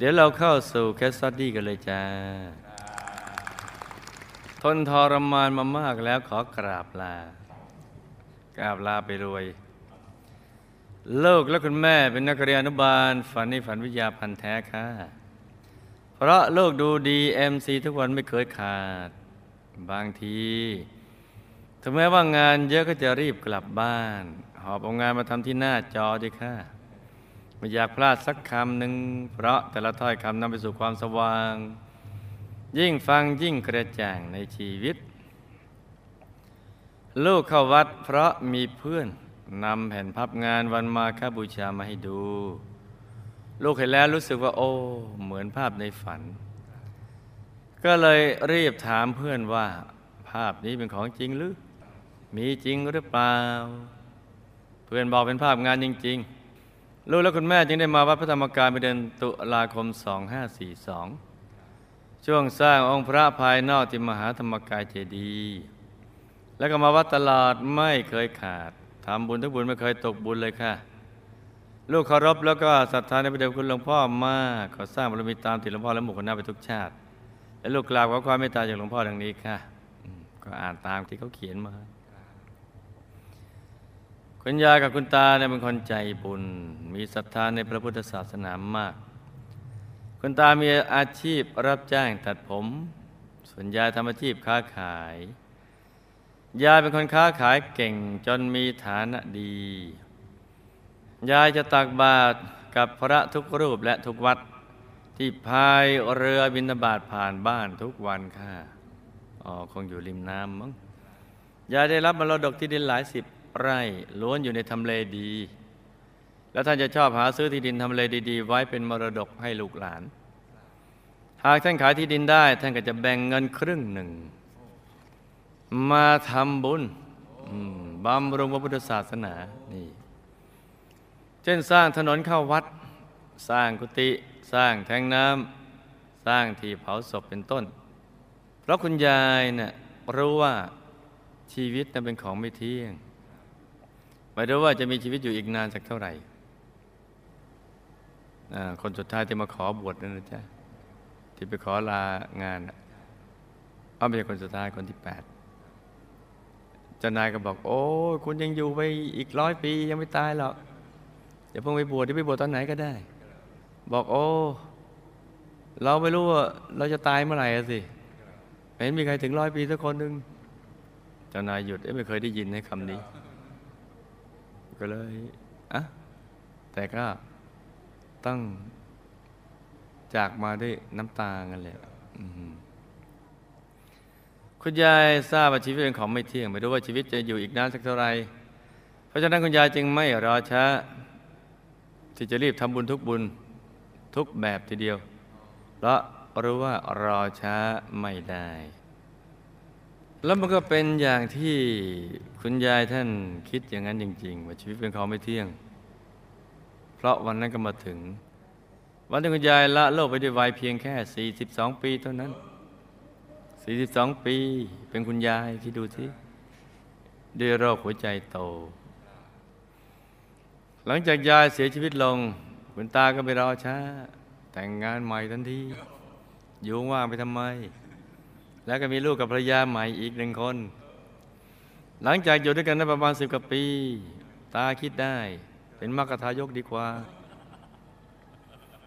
เดี๋ยวเราเข้าสู่ case study กันเลยจ้า ทนทรมานมามากแล้วขอกราบลา กราบลาไปรวยลูกและคุณแม่เป็นนักเรียนอนุบาล ฝันในฝันวิทยาพันธ์แท้ค่ะ เพราะลูกดู DMC ทุกวันไม่เคยขาด บางทีถึงแม้ว่างานเยอะก็จะรีบกลับบ้าน หอบเอางานมาทำที่หน้าจอดีค่ะ ไม่อยากพลาดสักคำหนึ่งเพราะแต่ละถ้อยคำนำไปสู่ความสว่าง ยิ่งฟังยิ่งกระจ่างในชีวิต ลูกเข้าวัดเพราะมีเพื่อนนำแผ่นพับงานวันมาคบูชามาให้ดู ลูกเห็นแล้วรู้สึกว่า โอ้ เหมือนภาพในฝัน ก็เลยรีบถามเพื่อนว่า ภาพนี้เป็นของจริงหรือ มีจริงหรือเปล่า เพื่อนบอกเป็นภาพงานจริง ๆ ลูกและคุณแม่จึงได้มาวัดพระธรรมกายในเดือนตุลาคม 2542 ช่วงสร้างองค์พระภายนอกที่มหาธรรมกายเจดีย์แล้วก็มาวัดตลอดไม่เคยขาดทำบุญทุกบุญไม่เคยตกบุญเลยค่ะ ลูกเคารพแล้วก็ศรัทธาในพระเดชคุณหลวงพ่อมากขอสร้างบารมีตามติดหลวงพ่อและหมู่คณะไปทุกชาติ และลูกกราบขอความเมตตาจากหลวงพ่อดังนี้ค่ะ ก็อ่านตามที่เขาเขียนมา คุณยายกับคุณตาเนี่ยเป็นคนใจบุญ มีศรัทธาในพระพุทธศาสนามาก คุณตามีอาชีพรับจ้างตัดผม ส่วนยายทำอาชีพค้าขาย ยายเป็นคนค้าขายเก่งจนมีฐานะดี ยายจะตักบาตรกับพระทุกรูปและทุกวัด ที่พายเรือบินบาตผ่านบ้านทุกวันค่ะอ๋อคงอยู่ริมน้ำมั้งยายได้รับมรดกที่ดินหลายสิบ ไร่ล้วนอยู่ในทำเลดี แล้วท่านจะชอบหาซื้อที่ดินทำเลดี ๆ ไว้เป็นมรดกให้ลูกหลาน หากท่านขายที่ดินได้ ท่านก็จะแบ่งเงินครึ่งหนึ่ง มาทำบุญบำรุงพระพุทธศาสนานี่ เช่นสร้างถนนเข้าวัด สร้างกุฏิสร้างแทงน้ำสร้างที่เผาศพเป็นต้น เพราะคุณยายเนะ่ยรู้ว่าชีวิตนั้นเป็นของไม่เที่ยง ไม่รู้ว่าจะมีชีวิตอยู่อีกนานสักเท่าไหร่คนสุดท้ายที่มาขอบวชนั่นนะจ๊ะที่ไปขอลางานเอาไม่ใช่คนสุดท้ายคนที่แปดจ้านายก็บอก โอ้คุณยังอยู่ไปอีกร้อยปียังไม่ตายหรอกเดี๋ยวเพิ่งไปบวชเดี๋ยวไปบวชตอนไหนก็ได้ บอกโอ้เราไม่รู้ว่าเราจะตายเมื่อไหร่สิไม่เห็นมีใครถึงร้อยปีสักคนหนึ่งเจ้านายหยุดไม่เคยได้ยินในคำนี้ ก็เลยอะแต่ก็ต้องจากมาด้วยน้ำตากันเลยคุณยายทราบว่าชีวิตเป็นของไม่เที่ยง ไม่รู้ว่าชีวิตจะอยู่อีกนานสักเท่าไหร่เพราะฉะนั้นคุณยายจึงไม่รอช้า ที่จะรีบทำบุญทุกบุญทุกแบบทีเดียว เพราะรู้ว่ารอช้าไม่ได้ แล้วมันก็เป็นอย่างที่คุณยายท่านคิดอย่างนั้นจริงๆว่าชีวิตเป็นของไม่เที่ยง เพราะวันนั้นก็มาถึง วันที่คุณยายละโลกไปด้วยวัยเพียงแค่ 42 ปีเท่านั้น 42 ปีเป็นคุณยายที่ดูสิด้วยโรคหัวใจโต หลังจากยายเสียชีวิตลง คุณตาก็ไปรอช้า แต่งงานใหม่ทันทีอยู่ว่างไปทำไม แล้วก็มีลูกกับภรรยาใหม่อีกหนึ่งคน หลังจากอยู่ด้วยกันได้ประมาณสิบกว่าปี ตาคิดได้ เป็นมรรคทายกดีกว่า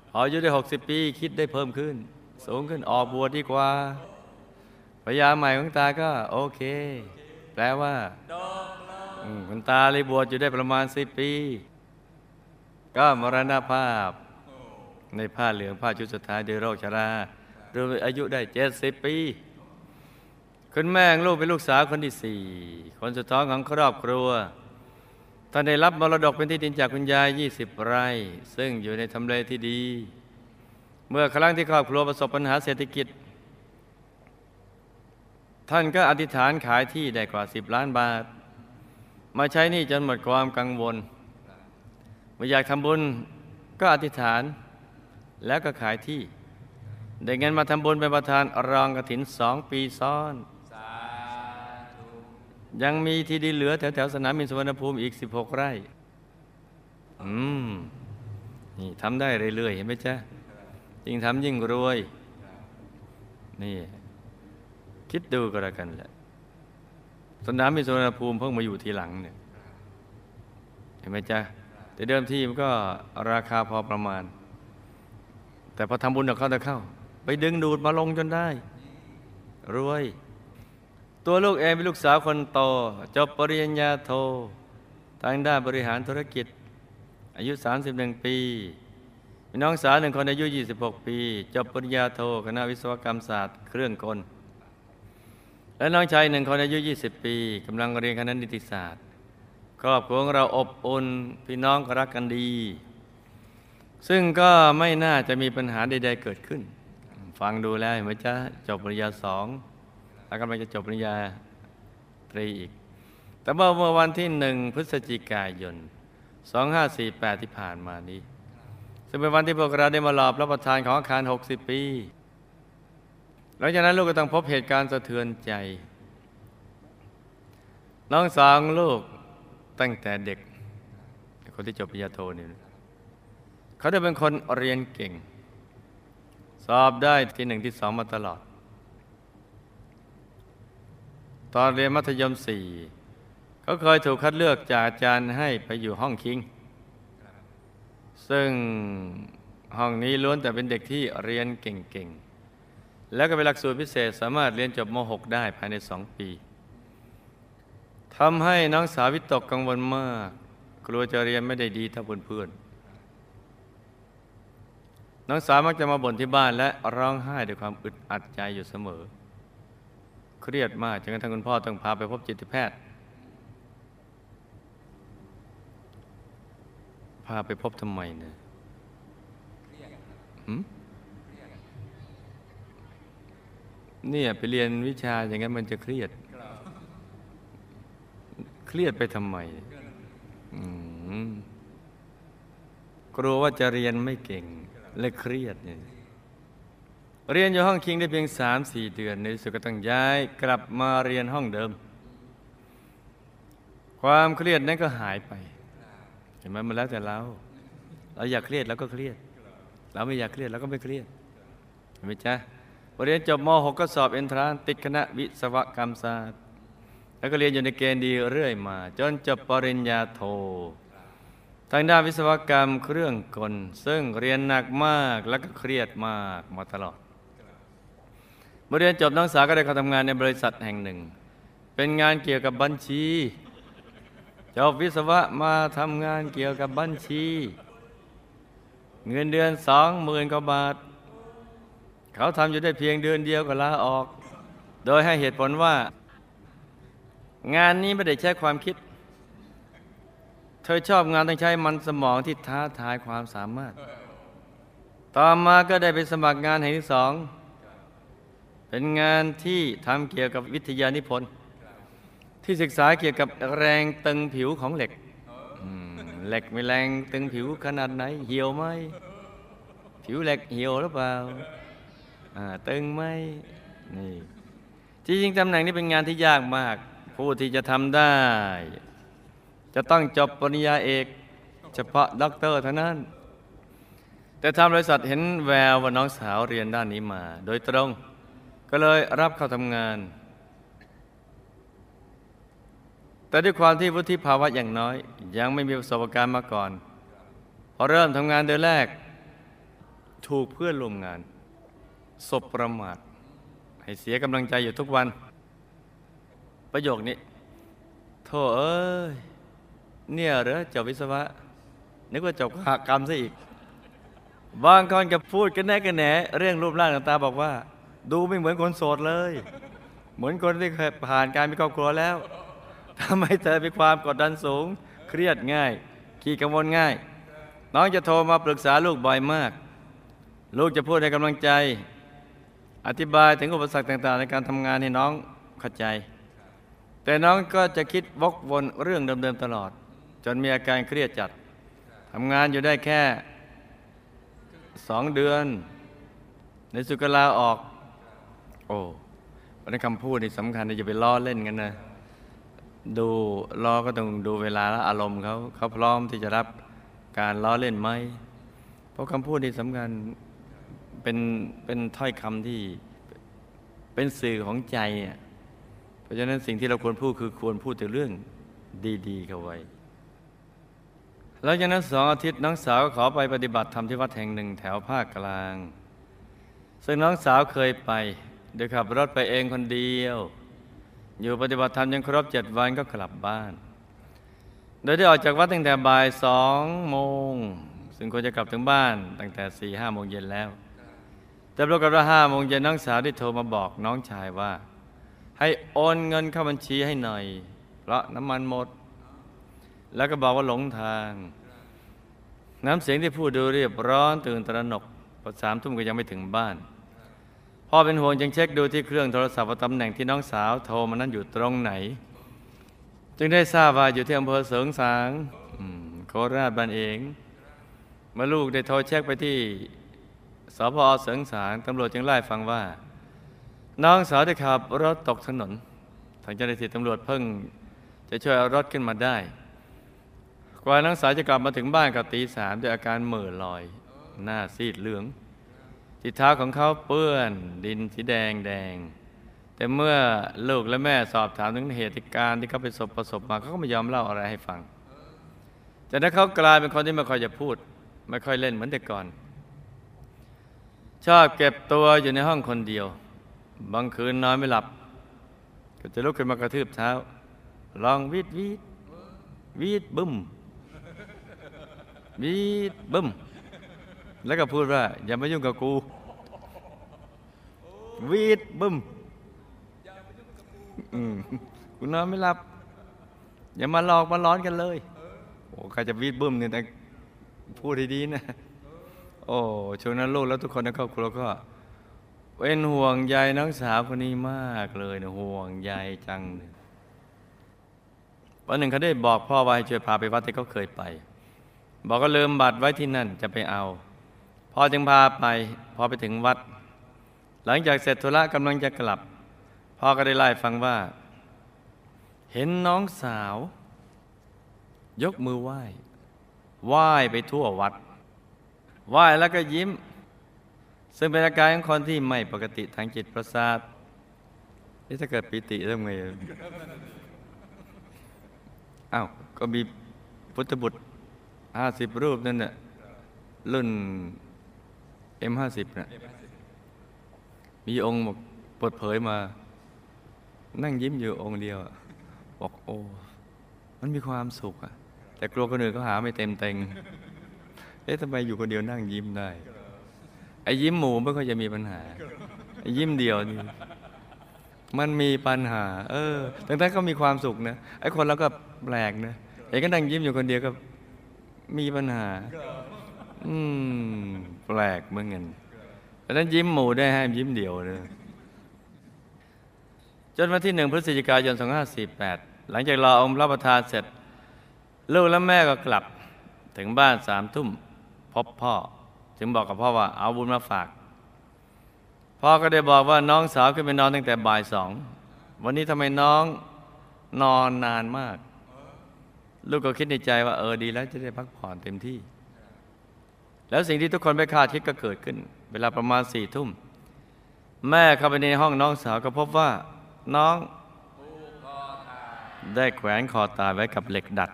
พออายุได้หกสิบปีคิดได้เพิ่มขึ้น สูงขึ้นออกบวชดีกว่าภรรยาใหม่ของตาก็โอเค แปลว่าอืมคุณตาเลยบวชอยู่ได้ประมาณสิบปี ก็มรณภาพ ในผ้าเหลืองผ้าชุดสุดท้ายด้วยโรคชรารวมอายุได้เจ็ดสิบปี คุณแม่ลูกเป็นลูกสาวคนที่สี่คนสุดท้องของครอบครัวท่านได้รับมรดกเป็นที่ดินจากคุณยาย 20 ไร่ ซึ่งอยู่ในทำเลที่ดี เมื่อครั้งที่ครอบครัวประสบปัญหาเศรษฐกิจ ท่านก็อธิษฐานขายที่ได้กว่า 10 ล้านบาท มาใช้หนี่จนหมดความกังวลเมื่ออยากทำบุญก็อธิษฐานแล้วก็ขายที่ ได้เงินมาทำบุญเป็นประธานรองกฐินสองปีซ้อน ยังมีที่ดินเหลือแถวแถวๆสนามบินสุวรรณภูมิอีก 16 ไร่ อืม นี่ทำได้เรื่อยๆ เห็นไหมจ๊ะ ยิ่งทำยิ่งรวย นี่ คิดดูก็แล้วกันแหละ สนามมีสุวรรณภูมิเพิ่งมาอยู่ทีหลังเนี่ย เห็นไหมจ๊ะ แต่เดิมที่มันก็ราคาพอประมาณ แต่พอทำบุญกับเขาจะเข้า ไปดึงดูดมาลงจนได้ รวย ตัวลูกเองเป็นลูกสาวคนโตจบปริญญาโททางด้านบริหารธุรกิจ อายุ 31 ปีมีน้องสาวหนึ่งคนอายุ 26 ปีจบปริญญาโทคณะวิศวกรรมศาสตร์เครื่องกล และน้องชายหนึ่งคนอายุ 20 ปีกำลังเรียนคณะนิติศาสตร์ ครอบครัวของเราอบอุ่นพี่น้องก็รักกันดี ซึ่งก็ไม่น่าจะมีปัญหาใดๆเกิดขึ้น ฟังดูแล้วเห็นไหมจ๊ะจบปริญญาสอง แล้วกำลังจะจบปริญญาตรีอีก แต่เมื่อวันที่หนึ่งพฤศจิกายน 2548 ที่ผ่านมานี้ ซึ่งเป็นวันที่พวกเราได้มาหลอบรับประทานของอาคาร 60 ปีหลังจากนั้นลูกก็ต้องพบเหตุการณ์สะเทือนใจ น้องสาวของลูกตั้งแต่เด็ก คนที่จบปริญญาโทนี่เขาได้เป็นคนเรียนเก่ง สอบได้ที่หนึ่งที่สองมาตลอด ตอนเรียนมัธยมสี่เขาเคยถูกคัดเลือกจากอาจารย์ให้ไปอยู่ห้องคิง ซึ่งห้องนี้ล้วนแต่เป็นเด็กที่เรียนเก่งๆ แล้วก็เป็นหลักสูตรพิเศษสามารถเรียนจบม .6 ได้ภายในสองปีทำให้น้องสาววิตกกังวลมาก กลัวจะเรียนไม่ได้ดีเท่าเพื่อนๆน้องสาวมักจะมาบ่นที่บ้านและร้องไห้ด้วยความอึดอัดใจอยู่เสมอ เครียดมากจนกระทั่งคุณพ่อต้องพาไปพบจิตแพทย์ พาไปพบทำไมเนี่ยหืมเนี่ยไปเรียนวิชาอย่างนั้นมันจะเครียด เครียดไปทำไมอืมกลัวว่าจะเรียนไม่เก่งเลยเครียดเนี่ย เรียนอยู่ห้องคิงได้เพียงสามสี่เดือนในสุดก็ต้องย้ายกลับมาเรียนห้องเดิม ความเครียดนั้นก็หายไปเห็นไหมมันแล้วแต่เรา เราอยากเครียดเราก็เครียด เราไม่อยากเครียดเราก็ไม่เครียดเห็นไหมจ๊ะพอเรียนจบม .6 ก็สอบเอนทรานติดคณะวิศวกรรมศาสตร์ แล้วก็เรียนอยู่ในเกณฑ์ดีเรื่อยมา จนจบปริญญาโททางด้านวิศวกรรมเครื่องกล ซึ่งเรียนหนักมากแล้วก็เครียดมากมาตลอด มื่อเรียนจบนักศึกษาก็ได้เข้าทำงานในบริษัทแห่งหนึ่ง เป็นงานเกี่ยวกับบัญชีจบวิศวะมาทำงานเกี่ยวกับบัญชี เงินเดือนสองหมื่นกว่าบาท เขาทำอยู่ได้เพียงเดือนเดียวก็ลาออก โดยให้เหตุผลว่า งานนี้ไม่ได้ใช้ความคิด เธอชอบงานต้องใช้มันสมองที่ท้าทายความสามารถ ต่อมาก็ได้ไปสมัครงานแห่งที่สอง เป็นงานที่ทำเกี่ยวกับวิทยานิพนธ์ที่ศึกษาเกี่ยวกับแรงตึงผิวของเหล็กเหล็กมีแรงตึงผิวขนาดไหน เหี่ยวไหมผิวเหล็กเหี่ยวหรือเปล่าอ่าตึงไหมนี่จริงๆตำแหน่งนี้เป็นงานที่ยากมาก ผู้ที่จะทำได้ จะต้องจบปริญญาเอก เฉพาะด็อกเตอร์เท่านั้น แต่ทางบริษัทเห็นแววว่าน้องสาวเรียนด้านนี้มา โดยตรง ก็เลยรับเข้าทำงาน แต่ด้วยความที่วุฒิภาวะอย่างน้อย ยังไม่มีประสบการณ์มาก่อน พอเริ่มทำงานเดือนแรก ถูกเพื่อนร่วมงานสบประมาท ให้เสียกำลังใจอยู่ทุกวัน ประโยคนี้ โธ่เอ้ย เนี่ยเหรอจบวิศวะ นึกว่าจบขากรรมซะอีก บางคนก็พูดกันแน่กันแหนเรื่องรูปร่างต่างๆบอกว่า ดูไม่เหมือนคนโสดเลย เหมือนคนที่เคยผ่านการมีครอบครัวแล้วทำไมเธอมีความกดดันสูง เครียดง่าย ขี้กังวลง่าย น้องจะโทรมาปรึกษาลูกบ่อยมาก ลูกจะพูดให้กำลังใจ อธิบายถึงอุปสรรคต่าง ๆ ในการทำงานให้น้องเข้าใจ แต่น้องก็จะคิดวกวนเรื่องเดิมๆตลอด จนมีอาการเครียดจัดทำงานอยู่ได้แค่สองเดือน ในสุกลาออก โอ้วันนี้คำพูดนี่สำคัญจะไปล้อเล่นกันนะ ดูล้อก็ต้องดูเวลาและอารมณ์เขาเขาพร้อมที่จะรับการล้อเล่นไหมเพราะคำพูดนี่สำคัญเป็นเป็นถ้อยคำที่เป็นสื่อของใจเนี่ยเพราะฉะนั้นสิ่งที่เราควรพูดคือควรพูดแต่เรื่องดีๆเข้าไว้ แล้วจากนั้นสองอาทิตย์น้องสาวก็ขอไปปฏิบัติธรรมที่วัดแห่งหนึ่งแถวภาคกลาง ซึ่งน้องสาวเคยไป โดยขับรถไปเองคนเดียว อยู่ปฏิบัติธรรมยังครบเจ็ดวันก็กลับบ้าน โดยได้ออกจากวัดตั้งแต่บ่ายสองโมง ซึ่งควรจะกลับถึงบ้านตั้งแต่สี่ห้าโมงเย็นแล้ว แต่ปรากฏว่าห้าโมงเย็นน้องสาวได้โทรมาบอกน้องชายว่า ให้โอนเงินเข้าบัญชีให้หน่อย เพราะน้ำมันหมด แล้วก็บอกว่าหลงทาง น้ำเสียงที่พูดดูเรียบร้อนตื่นตระหนกพอสามทุ่มก็ยังไม่ถึงบ้าน พ่อเป็นห่วงจึงเช็คดูที่เครื่องโทรศัพท์ว่าตำแหน่งที่น้องสาวโทรมานั้นอยู่ตรงไหน จึงได้ทราบว่าอยู่ที่อำเภอเสริงสางอืมโคราชบ้านเองเมื่อลูกได้โทรเช็คไปที่สพเสริงสางตำรวจจึงไล่ฟังว่า น้องสาวได้ขับรถตกถนน ทางเจ้าหน้าที่ตำรวจเพิ่ง จะช่วยเอารถขึ้นมาได้ กว่าน้องสาวจะกลับมาถึงบ้านกับตีสามด้วยอาการเหม่อลอย หน้าซีดเหลือง ที่เท้าของเขาเปื้อนดินสีแดงแดง แต่เมื่อลูกและแม่สอบถามถึงเหตุการณ์ที่เขาไปสบประสบมาเขาก็ไม่ยอมเล่าอะไรให้ฟังจากนั้นเขากลายเป็นคนที่ไม่ค่อยจะพูด ไม่ค่อยเล่นเหมือนแต่ก่อน ชอบเก็บตัวอยู่ในห้องคนเดียว บางคืนนอนไม่หลับ ก็จะลุกขึ้นมากระทืบเท้าลองวีดวีดวีดบึ้มวีดบึ้ม แล้วก็พูดว่า อย่ามายุ่งกับกู วีดบึ้มอืมกูนอนไม่หลับ อย่ามาหลอกมาร้อนกันเลยโอ้ใครจะวีดบึ้มเนี่ยแต่พูดดีๆนะ โอ้ช่วงนั้นลูกแล้วทุกคนในครอบครัวก็เป็นห่วงใยน้องสาวคนนี้มากเลยนะห่วงใยจังเลยวันหนึ่งเขาได้บอกพ่อว่าให้ช่วยพาไปวัดที่เขาเคยไป บอกก็ลืมบัตรไว้ที่นั่นจะไปเอา พ่อจึงพาไปพอไปถึงวัด หลังจากเสร็จธุระกำลังจะกลับพ่อก็ได้ไล่ฟังว่า เห็นน้องสาว ยกมือไหว้ไหว้ไปทั่ววัดไหว้แล้วก็ยิ้ม ซึ่งเป็นอาการของคนที่ไม่ปกติทางจิตประสาทนี่ถ้าเกิดปิติทำไงอ้าวก็มีพุทธบุตรห้าสิบรูปนั่นน่ะรุ่น อ็มห้าสิบน่ะมีองค์บอกเปิดเผยมา นั่งยิ้มอยู่องค์เดียว บอกโอ้ มันมีความสุขอะแต่กลัวคนอื่นเขาหาไม่เต็มเต็งเอ๊ะทำไมอยู่คนเดียวนั่งยิ้มได้ ไอ้ยิ้มหมูไม่ค่อยจะมีปัญหา ไอ้ยิ้มเดียวนี่มันมีปัญหา เออตั้งแต่ก็มีความสุขนะ ไอ้คนเราก็แปลกนะไอ้ก็นั่งยิ้มอยู่คนเดียวก็มีปัญหา อืม แปลกเมื่อนกันเพราะนั้นยิ้มหมูได้ให้ยิ้มเดียวเลยจนวันที่หนึ่งพฤศจิกายน 2548 หลังจากรอองค์พระประธานเสร็จ ลูกและแม่ก็กลับถึงบ้านสามทุ่มพบพ่อจึงบอกกับพ่อว่าเอาบุญมาฝาก พ่อก็ได้บอกว่าน้องสาวขึ้นไปนอนตั้งแต่บ่ายสอง วันนี้ทำไมน้องนอนนานมาก ลูกก็คิดในใจว่าเออดีแล้วจะได้พักผ่อนเต็มที่ แล้วสิ่งที่ทุกคนไม่คาดคิดก็เกิดขึ้น เวลาประมาณสี่ทุ่ม แม่เข้าไปในห้องน้องสาวก็พบว่า น้องได้แขวนคอตายไว้กับเหล็กดัด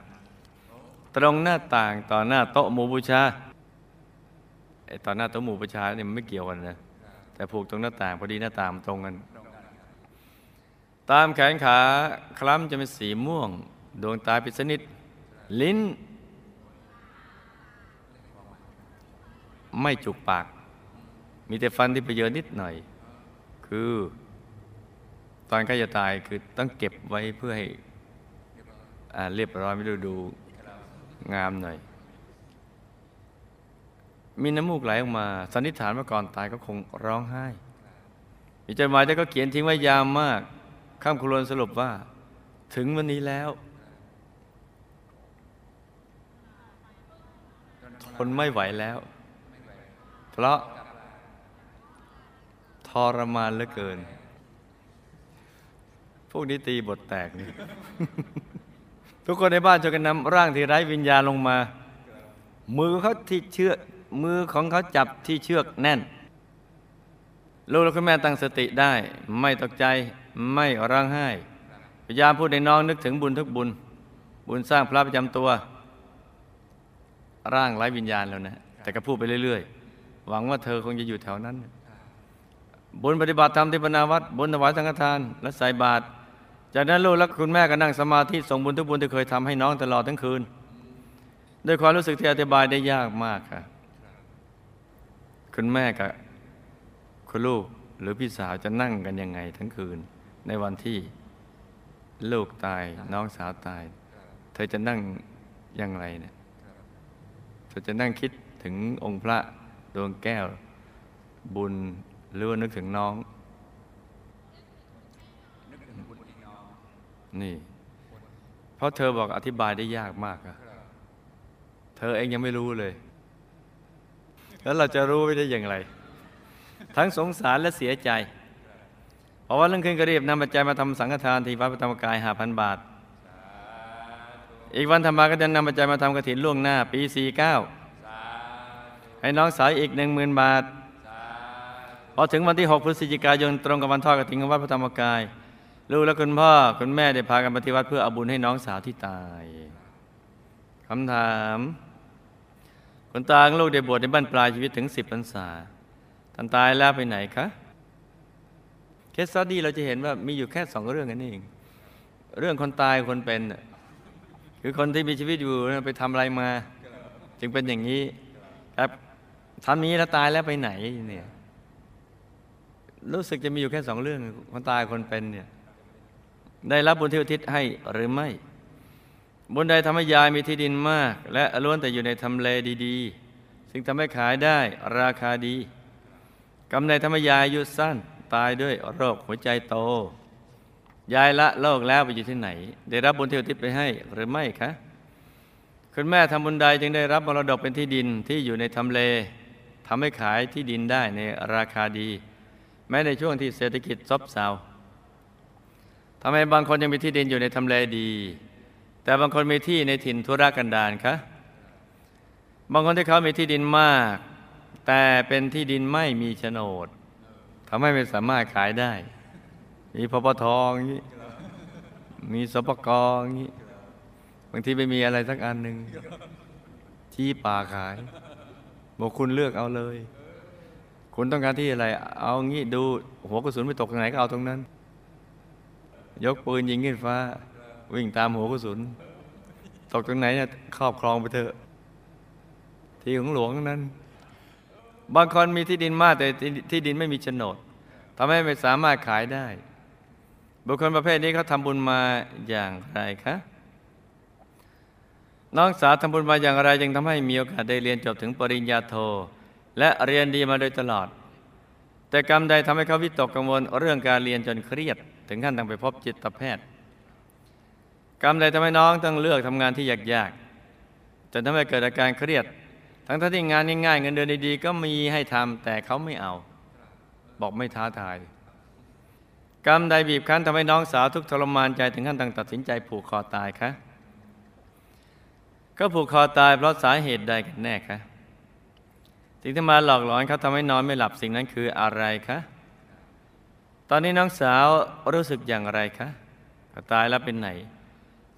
ตรงหน้าต่างต่อหน้าโต๊ะหมู่บูชาไอ้ต่อหน้าโต๊ะหมู่บูชาเนี่ยมันไม่เกี่ยวกันนะแต่ผูกตรงหน้าต่างพอดีหน้าต่างมันตรงกัน ตามแขนขาคล้ำจะเป็นสีม่วง ดวงตาปิดสนิท ลิ้น ไม่จุกปาก มีแต่ฟันที่ไปเยอะนิดหน่อย คือ ตอนใกล้จะตายคือต้องเก็บไว้เพื่อให้เรียบร้อยไม่ดูดูงามหน่อย มีน้ำมูกไหลออกมา สันนิษฐานว่าก่อนตายก็คงร้องไห้ มีจดหมายแต่ก็เขียนทิ้งไว้ยาวมากข้ามคุรวนสรุปว่า ถึงวันนี้แล้วทนไม่ไหวแล้ว ราะทรมานเหลือเกิน พวกนี้ตีบทแตกนี่ ทุกคนในบ้านช่วยกันนำร่างที่ไร้วิญญาณลงมา มือเขาที่เชือกมือของเขาจับที่เชือกแน่น ลูกและคุณแม่ตั้งสติได้ ไม่ตกใจไม่ร้องไห้ พยายามพูดในน้องนึกถึงบุญทุกบุญ บุญสร้างพระประจำตัว ร่างไร้วิญญาณแล้วนะ แต่ก็พูดไปเรื่อย ๆ หวังว่าเธอคงจะอยู่แถวนั้นบุญปฏิบัติธรรมที่ปนาวัดบุญถวายสังฆทาน และใส่บาตรจากนั้นลูกและคุณแม่ก็นั่งสมาธิส่งบุญทุกบุญที่เคยทำให้น้องตลอดทั้งคืนด้วยความรู้สึกที่อธิบายได้ยากมากค่ะคุณแม่กับคุณลูกหรือพี่สาวจะนั่งกันยังไงทั้งคืน ในวันที่ลูกตายน้องสาวตาย เธอจะนั่งอย่างไรเนี่ยเธอจะนั่งคิดถึงองค์พระ ดวงแก้ว บุญหรือว่านึกถึงน้อง นี่ เพราะเธอบอกอธิบายได้ยากมากอะเธอเองยังไม่รู้เลย แล้วเราจะรู้ไปได้อย่างไร ทั้งสงสารและเสียใจเพราะว่าเรื่องขึ้นก็รีบนำปัจจัยมาทำสังฆทานที่วัดพระธรรมกายหาพันบาท อีกวันธรรมาก็จะนำปัจจัยมาทำกระถินล่วงหน้า ปี 49 ให้น้องสาวอีกหนึ่งหมื่นบาท พอถึงวันที่ 6 พฤศจิกายนตรงกับวันทอดกระถินของวัดพระธรรมกาย ลูกและคุณพ่อ คุณแม่ได้พากันปฏิวัติเพื่อเอาบุญให้น้องสาวที่ตายคำถามคุณตางลูกได้บวชในบ้านปลายชีวิตถึงสิบพรรษาท่านตายแล้วไปไหนคะเคสซอดี้เราจะเห็นว่ามีอยู่แค่สองเรื่องนั้นเอง เรื่องคนตายคนเป็น คือคนที่มีชีวิตอยู่ไปทำอะไรมา จึงเป็นอย่างนี้ครับ ทำนี้แล้วตายแล้วไปไหนเนี่ย รู้สึกจะมีอยู่แค่สองเรื่องคนตายคนเป็นเนี่ย ได้รับบุญที่อุทิศให้หรือไม่ บุญใดทำให้ยายมีที่ดินมาก และล้วนแต่อยู่ในทำเลดีๆ ซึ่งทำให้ขายได้ราคาดีกรรมใดทำให้ยายอายุสั้นตายด้วยโรคหัวใจโต ยายละโลกแล้วไปอยู่ที่ไหน ได้รับบุญที่อุทิศไปให้หรือไม่คะ คุณแม่ทำบุญใดจึงได้รับมรดกเป็นที่ดินที่อยู่ในทำเล ทำให้ขายที่ดินได้ในราคาดี แม้ในช่วงที่เศรษฐกิจซบเซาทำไมบางคนยังมีที่ดินอยู่ในทำเลดี แต่บางคนมีที่ในถิ่นธุรกันดารคะบางคนที่เขามีที่ดินมาก แต่เป็นที่ดินไม่มีโฉนดทำให้ไม่สามารถขายได้ มีพปทอย่างนี้มีสปกอย่างนี้บางทีไม่มีอะไรสักอันหนึ่งที่ป่าขาย บอกคุณเลือกเอาเลย คุณต้องการที่อะไร เอางี้ดูหัวกระสุนไปตกตรงไหนก็เอาตรงนั้น ยกปืนยิงขึ้นฟ้า วิ่งตามหัวกระสุน ตกตรงไหนเนี่ยครอบครองไปเถอะ ที่ของหลวงนั้น บางคนมีที่ดินมากแต่ที่ดินไม่มีโฉนดทำให้ไม่สามารถขายได้ บุคคลประเภทนี้เขาทำบุญมาอย่างไรคะ น้องสาวทำบุญมาอย่างไรจึงทำให้มีโอกาสได้เรียนจบถึงปริญญาโท และเรียนดีมาโดยตลอด แต่กรรมใดทำให้เขาวิตกกังวลเรื่องการเรียนจนเครียด ถึงขั้นต้องไปพบจิตแพทย์ กรรมใดทำให้น้องต้องเลือกทำงานที่ยากๆจนทำให้เกิดอาการเครียด ทั้งที่งานง่ายๆเงินเดือนดีๆก็มีให้ทำแต่เขาไม่เอา บอกไม่ท้าทาย กรรมใดบีบคั้นทำให้น้องสาวทุกทรมานใจถึงขั้นต้องตัดสินใจผูกคอตายคะ ก็ผูกคอตายเพราะสาเหตุใดกันแน่คะสิ่งที่มาหลอกหลอนเขาทำให้นอนไม่หลับสิ่งนั้นคืออะไรคะ ตอนนี้น้องสาวรู้สึกอย่างไรคะเขาตายแล้วเป็นไหน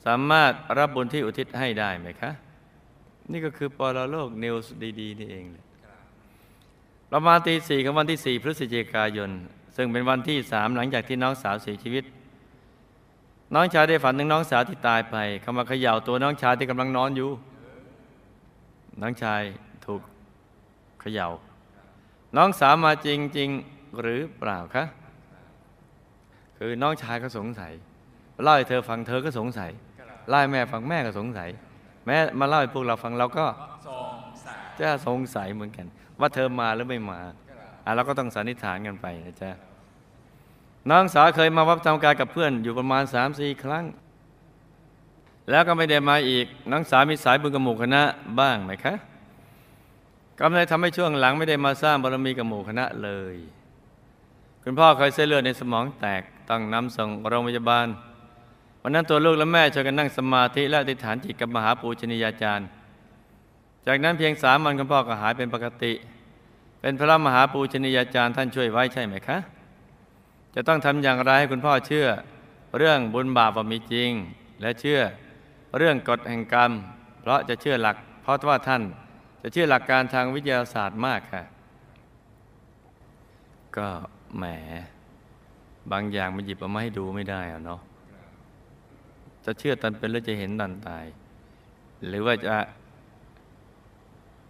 สามารถรับบุญที่อุทิศให้ได้ไหมคะ นี่ก็คือปรโลกนิวส์ดีๆนี่เองเลยประมาณตีสี่ของวันที่สี่พฤศจิกายน ซึ่งเป็นวันที่สามหลังจากที่น้องสาวเสียชีวิต น้องชายได้ฝันถึงน้องสาวที่ตายไปเขามาเขย่าตัวน้องชายที่กำลังนอนอยู่ น้องชายถูกเขย่า น้องสาวมาจริงๆหรือเปล่าคะ คือน้องชายก็สงสัยเล่าให้เธอฟังเธอก็สงสัยเล่าให้แม่ฟังแม่ก็สงสัย แม้มาเล่าให้พวกเราฟังเราก็จะสงสัยเหมือนกัน ว่าเธอมาหรือไม่มาอะเราก็ต้องสันนิษฐานกันไปนะจ๊ะ น้องสาวเคยมาวัดทำการกับเพื่อนอยู่ประมาณสามสี่ครั้ง แล้วก็ไม่ได้มาอีก น้องสาวมีสายบุญกับหมู่คณะบ้างไหมคะกำเลยทำให้ช่วงหลังไม่ได้มาสร้างบารมีกับหมู่คณะเลย คุณพ่อเคยเส้นเลือดในสมองแตกต้องนำส่งโรงพยาบาล วันนั้นตัวลูกและแม่ช่วยกันนั่งสมาธิและอธิษฐานจิตกับมหาปูชนียาจารย์ จากนั้นเพียงสามวันคุณพ่อก็หายเป็นปกติ เป็นพระมหาปูชนียาจารย์ท่านช่วยไว้ใช่ไหมคะ จะต้องทำอย่างไรให้คุณพ่อเชื่อ เรื่องบุญบาปว่ามีจริง และเชื่อเรื่องกฎแห่งกรรม เพราะจะเชื่อหลัก เพราะว่าท่านจะเชื่อหลักการทางวิทยาศาสตร์มากค่ะ ก็แหม บางอย่างมันหยิบเอามาให้ดูไม่ได้อะเนาะจะเชื่อตอนเป็นหรือจะเห็นตอนตาย หรือว่าจะ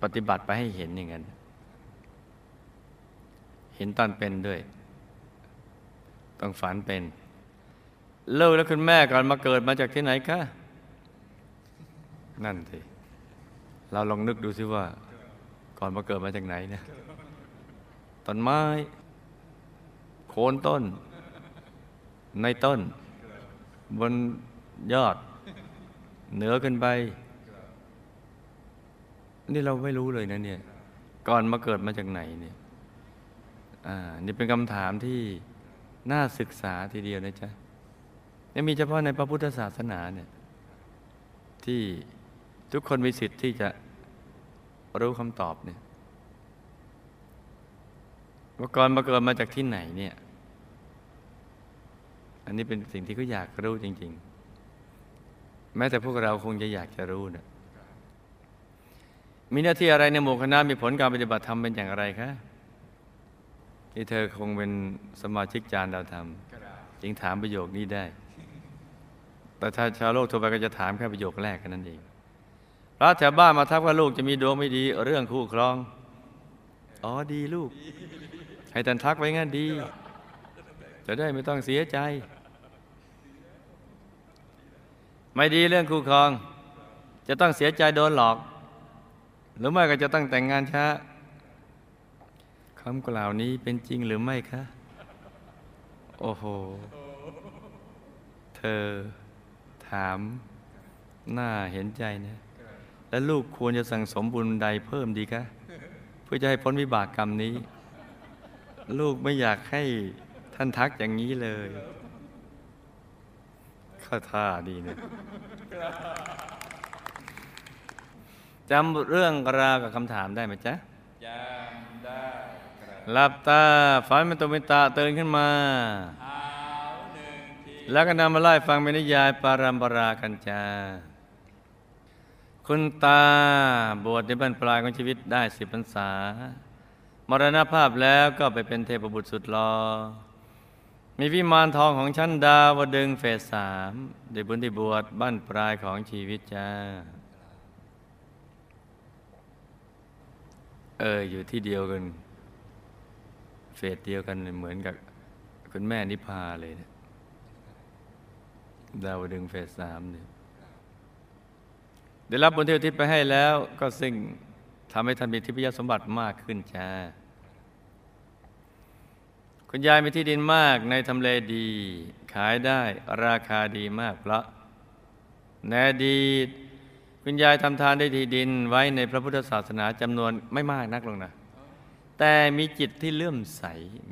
ปฏิบัติไปให้เห็นอย่างนั้นเห็นตอนเป็นด้วย ต้องฝันเป็นเลิกแล้วคุณแม่ก่อนมาเกิดมาจากที่ไหนคะนั่นสิเราลองนึกดูซิว่า ก่อนมาเกิดมาจากไหนเนี่ยต้นไม้ โคนต้น ในต้น บนยอด เหนือขึ้นไป นี่เราไม่รู้เลยนะเนี่ย ก่อนมาเกิดมาจากไหนเนี่ยอ่านี่เป็นคำถามที่ น่าศึกษาทีเดียวนะจ๊ะนี่มีเฉพาะในพระพุทธศาสนาเนี่ยที่ทุกคนมีสิทธิ์ที่จะรู้คำตอบเนี่ยว่าก่อนมาเกิดมาจากที่ไหนเนี่ย อันนี้เป็นสิ่งที่เขาอยากรู้จริง ๆ แม้แต่พวกเราคงจะอยากจะรู้นะมีหน้าที่อะไรในหมู่คณะมีผลการปฏิบัติธรรมเป็นอย่างไรคะ ที่เธอคงเป็นสมาชิกจารย์ดาวธรรมจึงถามประโยคนี้ได้ แต่ถ้าชาวโลกทั่วไปก็จะถามแค่ประโยคแรกแค่นั้นเองพระแถวบ้านมาทักว่าลูกจะมีดวงไม่ดี เรื่องคู่ครอง อ๋อดีลูก ให้ท่านทักไว้งั้นดี จะได้ไม่ต้องเสียใจ ไม่ดีเรื่องคู่ครอง จะต้องเสียใจโดนหลอก หรือไม่ก็จะต้องแต่งงานช้า คำกล่าวนี้เป็นจริงหรือไม่คะ โอ้โห เธอถาม น่าเห็นใจนะ แล้วลูกควรจะสั่งสมบุญใดเพิ่มดีคะ เพื่อจะให้พ้นวิบากกรรมนี้ ลูกไม่อยากให้ท่านทักอย่างนี้เลยข้าท่าดีนะจำเรื่องราวกับคำถามได้ไหมจ๊ะ หลับตาฝันเป็นตุเป็นตาตื่นขึ้นมาเท้าหนึ่งทีแล้วก็นำมาไล่ฟังเป็นนิยายปารัมปรากันจา คุณตาบวชในบรรปลายของชีวิตได้สิบพรรษามรณภาพแล้วก็ไปเป็นเทพบุตรสุดหลอมีวิมานทองของชั้นดาวดึงส์เฟสสามได้บุญที่บวชบ้านปลายของชีวิตจ้า เอออยู่ที่เดียวกัน เฟสเดียวกันเหมือนกับคุณแม่นิพาเลยนะดาวดึงเฟสสามเนี่ยได้รับบุญที่อุทิศไปให้แล้วก็สิ่งทำให้ท่านมีทิพยสมบัติมากขึ้นจ้า คุณยายมีที่ดินมากในทำเลดี ขายได้ราคาดีมากเพราะในอดีตคุณยายทำทานได้ที่ดินไว้ในพระพุทธศาสนาจำนวนไม่มากนักหรอกนะ แต่มีจิตที่เลื่อมใส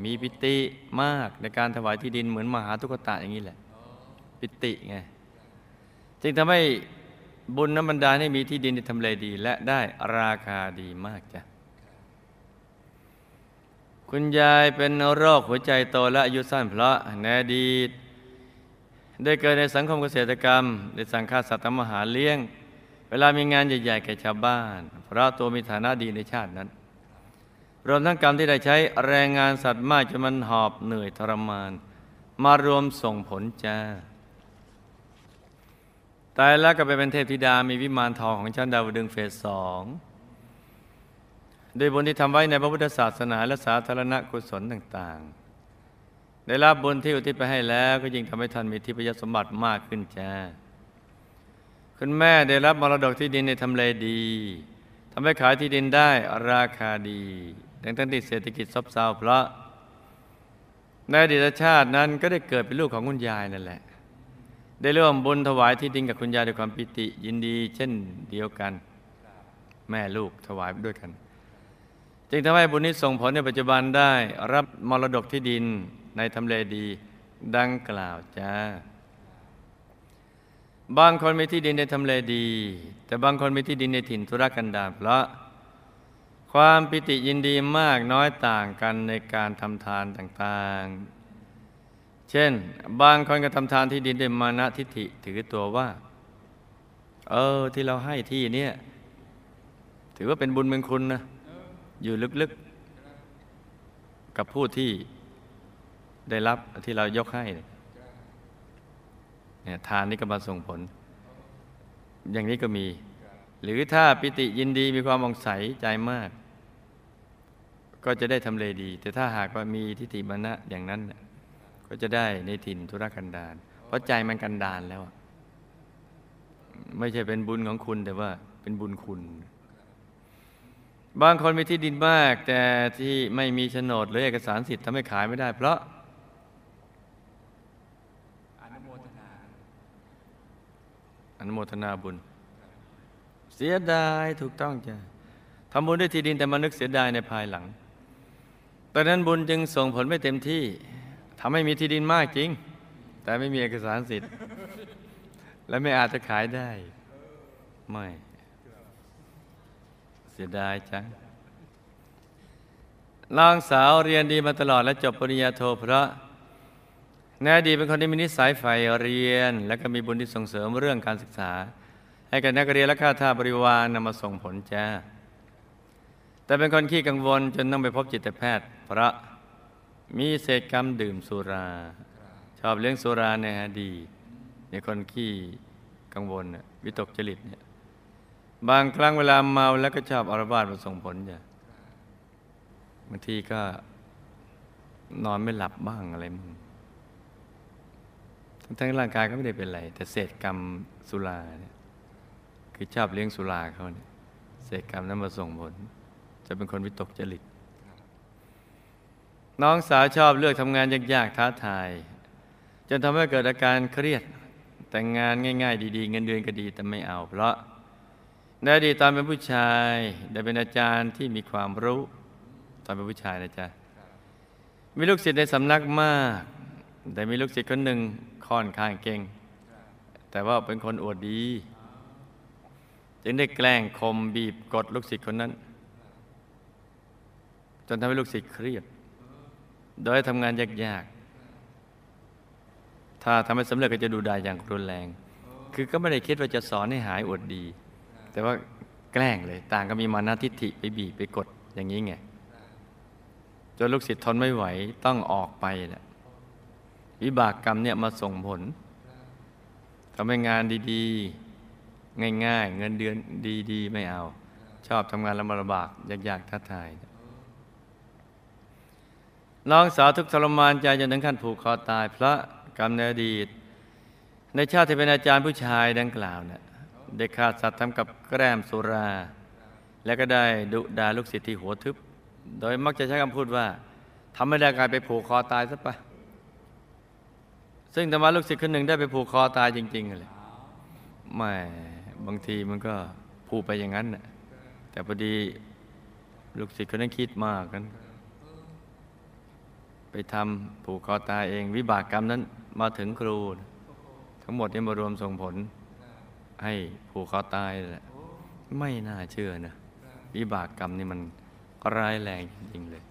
มีปิติมากในการถวายที่ดินเหมือนมหาทุกตะอย่างนี้แหละ ปิติไง จึงทำให้บุญน้ำบันดาลให้มีที่ดินในทำเลดี และได้ราคาดีมากจ้ะ คุณยายเป็นโรคหัวใจโตและอายุสั้นเพราะในอดีตได้เกิดในสังคมเกษตรกรรม ได้สั่งฆ่าสัตว์ทำอาหารเลี้ยง เวลามีงานใหญ่ ๆ แก่ชาวบ้าน เพราะตัวมีฐานะดีในชาตินั้น รวมทั้งกรรมที่ได้ใช้แรงงานสัตว์มากจนมันหอบเหนื่อยทรมาน มารวมส่งผลจ้าตายแล้วก็ไปเป็นเทพธิดามีวิมานทองของชั้นดาวดึงเฟสสองโดยบุญที่ทำไว้ในพระพุทธศาสนาและสาธารณกุศลต่าง ๆ ได้รับบุญที่อุทิศไปให้แล้วก็ยิ่งทำให้ท่านมีทิพยสมบัติมากขึ้นจ้าคุณแม่ได้รับมรดกที่ดินในทำเลดีทำให้ขายที่ดินได้ราคาดี ทั้งทั้งที่เศรษฐกิจซบเซาเพราะในอดีตชาตินั้นก็ได้เกิดเป็นลูกของคุณยายนั่นแหละ ได้ร่วมบุญถวายที่ดินกับคุณยายด้วยความปิติยินดี เช่นเดียวกัน แม่ลูกถวายด้วยกัน จึงทำให้บุญนี้ส่งผลในปัจจุบันได้รับมรดกที่ดินในทำเลดีดังกล่าวจ้าบางคนมีที่ดินในทำเลดี แต่บางคนมีที่ดินในถิ่นธุรกันดารเพราะ ความปิติยินดีมากน้อยต่างกันในการทำทานต่างๆ เช่น บางคนก็ทำทานที่ดินด้วยมานะทิฏฐิถือตัวว่า เออที่เราให้ที่เนี่ยถือว่าเป็นบุญเป็นคุณนะอยู่ลึกๆ กับผู้ที่ได้รับที่เรายกให้เนี่ยเนี่ยทานนี้ก็มาส่งผล อย่างนี้ก็มี หรือถ้าปิติยินดีมีความมองใสใจมาก ก็จะได้ทำเลดี แต่ถ้าหากว่ามีทิฏฐิมานะอย่างนั้นน่ะก็จะได้ในถิ่นธุรกันดารเพราะใจมันกันดารแล้วอะไม่ใช่เป็นบุญของคุณแต่ว่าเป็นบุญคุณ บางคนมีที่ดินมาก แต่ที่ไม่มีโฉนดหรือเอกสารสิทธิ์ทำให้ขายไม่ได้ เพราะอนุโมทนาอนุโมทนาบุญ เสียดายถูกต้องจ้ะทำบุญด้วยที่ดินแต่มานึกเสียดายในภายหลังตอนนั้นบุญจึงส่งผลไม่เต็มที่ทำให้มีที่ดินมากจริง แต่ไม่มีเอกสารสิทธิ์ และไม่อาจจะขายได้ ไม่ เสียดายจังนางสาวเรียนดีมาตลอดและจบปริญญาโทเพราะในอดีเป็นคนที่มีนิสัยใฝ่เรียน และก็มีบุญที่ส่งเสริมเรื่องการศึกษา ให้กับนักเรียนและข้าทาสบริวารนำมาส่งผลจ้า แต่เป็นคนขี้กังวลจนต้องไปพบจิตแพทย์ เพราะมีเศษกรรมดื่มสุรา ชอบเลี้ยงสุราในอดีในคนขี้กังวลวิตกจริตเนี่ยบางครั้งเวลาเมาแล้วก็ชอบอารวาสมาส่งผลจ้ะบางทีก็นอนไม่หลับบ้างอะไรมั่งทั้งร่างกายก็ไม่ได้เป็นไร แต่เศษกรรมสุราเนี่ย คือชอบเลี้ยงสุราเขาเนี่ยเศษกรรมนั้นมาส่งผล จะเป็นคนวิตกจริต น้องสาวชอบเลือกทำงานยากๆท้าทาย จนทำให้เกิดอาการเครียดแต่งงานง่าย ๆ ดีๆ เงินเดือนก็ดีแต่ไม่เอา เพราะในอดีตตอนเป็นผู้ชายได้เป็นอาจารย์ที่มีความรู้ตอนเป็นผู้ชายนะจ๊ะมีลูกศิษย์ในสำนักมาก แต่มีลูกศิษย์คนหนึ่งค่อนข้างเก่ง แต่ว่าเป็นคนอวดดี จึงได้แกล้งคมบีบกดลูกศิษย์คนนั้น จนทำให้ลูกศิษย์เครียด โดยทำงานยากๆ ถ้าทำให้สำเร็จก็จะดูได้อย่างรุนแรง คือก็ไม่ได้คิดว่าจะสอนให้หายอวดดี แต่ว่าแกล้งเลยต่างก็มีมานาทิฏฐิไปบีบไปกดอย่างนี้ไงจนลูกศิษย์ทนไม่ไหวต้องออกไปแหละวิบากกรรมเนี่ยมาส่งผลทำให้งานดี ๆ ง่าย ๆ เงินเดือนดีๆ ไม่เอา ชอบทำงานลำบากยากๆท้าทายน้องสาวทุกข์ทรมานใจจนถึงขั้นผูกคอตาย เพราะกรรมในอดีต ในชาติที่เป็นอาจารย์ผู้ชายดังกล่าวเนี่ยได้ฆ่าสัตว์ทำกับแกล้มสุรา และก็ได้ดุด่าลูกศิษย์ที่หัวทึบ โดยมักจะใช้คำพูดว่าทำไม่ได้กลายไปผูกคอตายซะปะซึ่งธรรมาลูกศิษย์คนหนึ่งได้ไปผูกคอตายจริงๆเลยไม่ บางทีมันก็พูดไปอย่างนั้นนะแต่พอดีลูกศิษย์คนนั้นคิดมากกัน ไปทำผูกคอตายเอง วิบากกรรมนั้นมาถึงครู ทั้งหมดนี่มารวมส่งผล ให้ผูกคอตายแหละไม่น่าเชื่อนะวิบากกรรมนี่มันร้ายแรงจริงๆเลย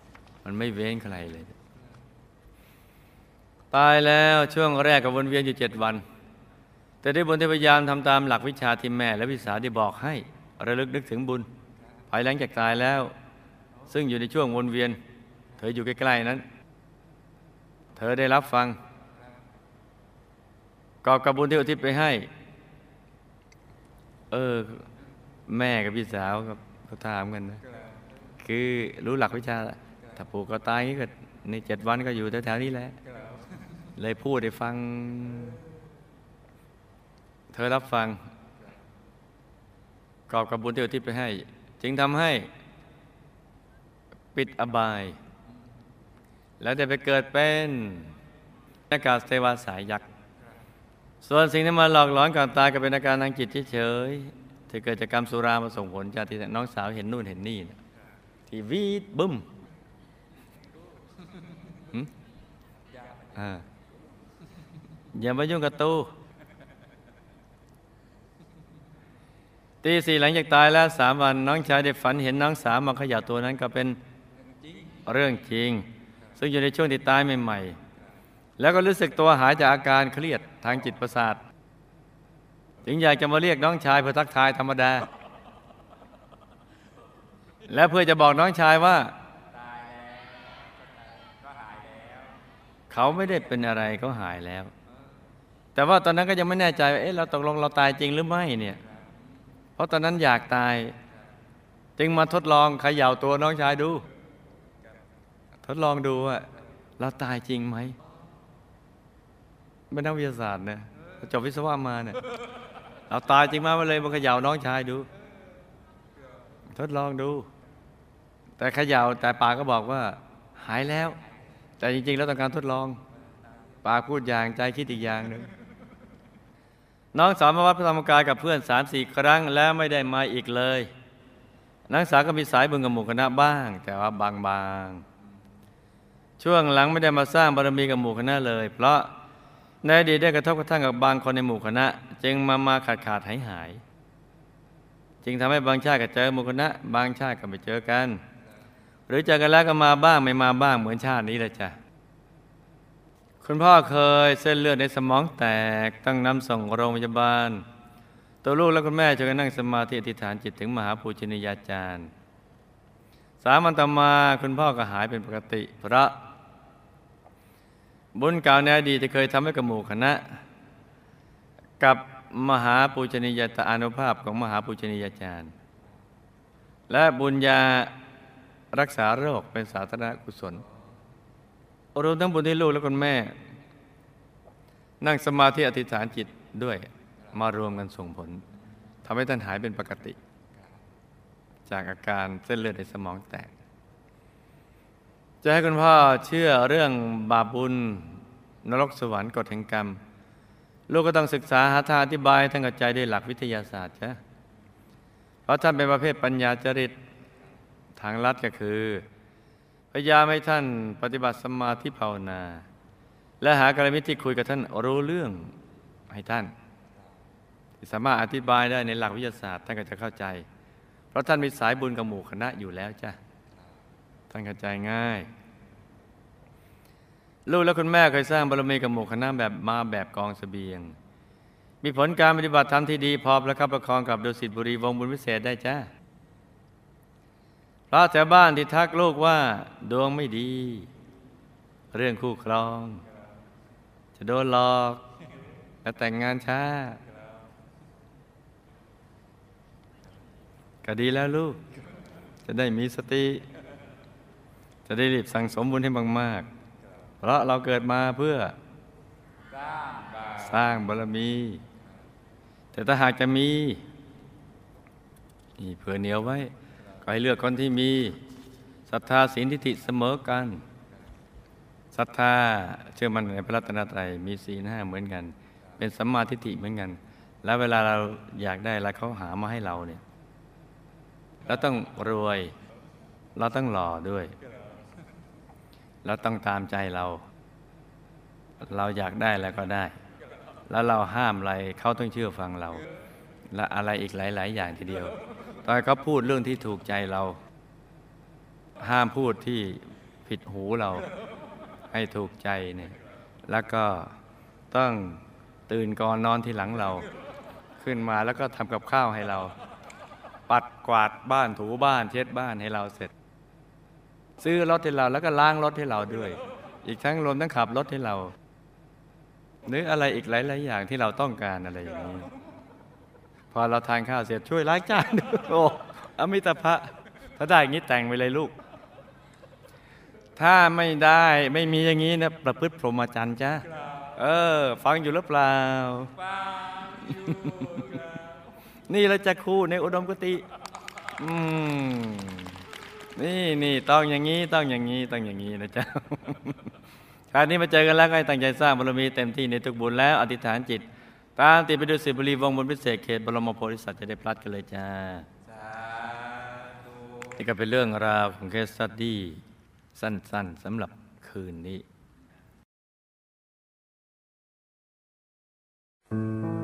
มันไม่เว้นใครเลย ตายแล้วช่วงแรกก็วนเวียนอยู่เจ็ดวัน แต่ได้บุญที่พยายามทำตามหลักวิชาที่แม่ และวิสาที่บอกให้ระลึกนึกถึงบุญภายหลังจากตายแล้ว ซึ่งอยู่ในช่วงวนเวียน เธออยู่ใกล้ๆนั้น เธอได้รับฟังกอบกับบุญที่อุทิศไปให้ เออ แม่กับพี่สาวกับเขาถามกันนะคือรู้หลักวิชา ถ้าผูกก็ตายงี้ก็ในเจ็ดวันก็อยู่แถวๆนี้แหละเลยพูดให้ฟัง ธอรับฟังกอบกับบุญที่อุทิศไปให้ จึงทำให้ปิดอบาย แล้วได้ไปเกิดเป็นอากาศเทวาสายยักษ์ ส่วนสิ่งที่มาหลอกหลอนก่อนตายก็เป็นอาการทางจิตเฉยๆที่เกิดจากกรรมสุรามาส่งผลจากที่น้องสาวเห็นนู่นเห็นนี่นะที่วีดบึ้มหึอ่าอย่ามายุ่งกับตู้ ตีสี่หลังจากตายแล้วสามวันน้องชายได้ฝันเห็นน้องสาวมาขย่าตัวนั้นก็เป็นเรื่องจริง ซึ่งอยู่ในช่วงที่ตายใหม่ๆ แล้วก็รู้สึกตัวหายจากอาการเครียดทางจิตประสาทจึงอยากจะมาเรียกน้องชายเพื่อทักทายธรรมดา และเพื่อจะบอกน้องชายว่า เขาไม่ได้เป็นอะไรเขาหายแล้ว แต่ว่าตอนนั้นก็ยังไม่แน่ใจว่าเอ๊ะเราตกลงเราตายจริงหรือไม่เนี่ย เพราะตอนนั้นอยากตาย จึงมาทดลองเขย่าตัวน้องชายดู ทดลองดูว่าเราตายจริงไหมไม่นักวิทยาศาสตร์นะจบวิศวะมาเนี่ยเราตายจริงมมาเลยมาเขย่าน้องชายดู ทดลองดู แต่เขย่าแต่ปากก็บอกว่า หายแล้ว แต่จริง ๆ แล้วต้องการทดลอง ปากพูดอย่างใจคิดอีกอย่างหนึ่ง น้องสาวมาวัดพระธรรมกายกับเพื่อนสามสี่ครั้งแล้วไม่ได้มาอีกเลย นักศึกษาก็มีสายบุญกับหมู่คณะบ้าง แต่ว่าบางๆช่วงหลังไม่ได้มาสร้างบารมีกับหมู่คณะเลย เพราะในอดีตได้กระทบกระทั่งกับบางคนในหมู่คณะ จึงมามาขาดขาดหายหายจึงทำให้บางชาติก็เจอหมู่คณะ บางชาติก็ไม่เจอกัน หรือเจอกันแล้วก็มาบ้างไม่มาบ้างเหมือนชาตินี้แหละจ้ะ คุณพ่อเคยเส้นเลือดในสมองแตกต้องนำส่งโรงพยาบาล ตัวลูกและคุณแม่ช่วยกันนั่งสมาธิอธิษฐานจิตถึงมหาปูชนียาจารย์ สามันต่อมาคุณพ่อก็หายเป็นปกติเพราะบุญเก่าในอดีตที่เคยทำให้กับหมู่คณะ กับมหาปูชนียาตอานุภาพของมหาปูชนียาจารย์ และบุญญารักษาโรคเป็นสาธารณกุศล รวมทั้งบุญที่ลูกและคุณแม่ นั่งสมาธิอธิษฐานจิตด้วยมารวมกันส่งผลทำให้ท่านหายเป็นปกติ จากอาการเส้นเลือดในสมองแตก จะให้คุณพ่อเชื่อเรื่องบาปบุญ นรกสวรรค์กฎแห่งกรรม ลูกก็ต้องศึกษาหาทางอธิบายทั้งกับใจด้วยหลักวิทยาศาสตร์จ้ะเพราะท่านเป็นประเภทปัญญาจริตทางลัดก็คือ ยายามให้ท่านปฏิบัติสมาธิภาวนา และหากรมิตรที่คุยกับท่านรู้เรื่องให้ท่าน สามารถอธิบายได้ในหลักวิทยาศาสตร์ท่านก็จะเข้าใจ เพราะท่านมีสายบุญกับหมู่คณะอยู่แล้วจ้ะท่านเข้าใจง่าย ลูกและคุณแม่เคยสร้างบารมีกับหมู่คณะแบบมาแบบกองเสบียง มีผลการปฏิบัติธรรมที่ดี พอประคับประคองกับดุสิตบุรีวงบุญวิเศษได้จ้า พระแถวบ้านที่ทักลูกว่า ดวงไม่ดี เรื่องคู่ครอง จะโดนหลอกและแต่งงานช้า ก็ดีแล้วลูก จะได้มีสติ จะได้รีบสั่งสมบุญให้มากๆเพราะเราเกิดมาเพื่อ สร้างบารรมี แต่ถ้าหากจะมี นี่เผื่อเหนียวไว้ ให้เลือกคนที่มีศรัทธาศีลทิฏฐิเสมอกันศรัทธาเชื่อมันในพระรัตนตรัยมีศีลห้าเหมือนกัน เป็นสัมมาทิฏฐิเหมือนกัน แล้วเวลาเราอยากได้อะไรเขาหามาให้เราเนี่ยเราต้องรวยเราต้องหล่อด้วยเราต้องตามใจเรา เราอยากได้แล้วก็ได้ แล้วเราห้ามอะไรเขาต้องเชื่อฟังเรา และอะไรอีกหลาย ๆ อย่างทีเดียว ตอนเขาพูดเรื่องที่ถูกใจเรา ห้ามพูดที่ผิดหูเราให้ถูกใจเนี่ย แล้วก็ต้องตื่นก่อนนอนที่หลังเรา ขึ้นมาแล้วก็ทำกับข้าวให้เรา ปัดกวาดบ้านถูบ้านเช็ดบ้านให้เราเสร็จ ซื้อรถให้เราแล้วก็ล้างรถให้เราด้วย อีกทั้งรวมทั้งขับรถให้เราหรืออะไรอีกหลาย ๆ อย่างที่เราต้องการอะไรอย่างนี้ อเราทานข้าวเสร็จช่วยล้างจานด้วยโอ้อมิตรภะถ้าได้อย่างนี้แต่งไปเลยลูก ถ้าไม่ได้ไม่มีอย่างนี้นะประพฤติพรหมจรรย์จ้าเออ ฟังอยู่หรือเปล่าฟังอยู่ครับนี่เราจะคู่ในอุดมกติอืมนี่นี่ต้องอย่างนี้ต้องอย่างนี้ต้องอย่างนี้นะจ๊ะคราวนี้มาเจอกันแล้วก็ให้ตั้งใจสร้างบารมีเต็มที่ในทุกบุญแล้ว อธิษฐานจิต ตามติดไปดูสิบุรีวงบุญพิเศษเขตบรมโพธิสัตว์จะได้พลัดกันเลยจ้าสาธุนี่ก็เป็นเรื่องราวของเคสสตดี้สั้นๆสำหรับคืนนี้ Thank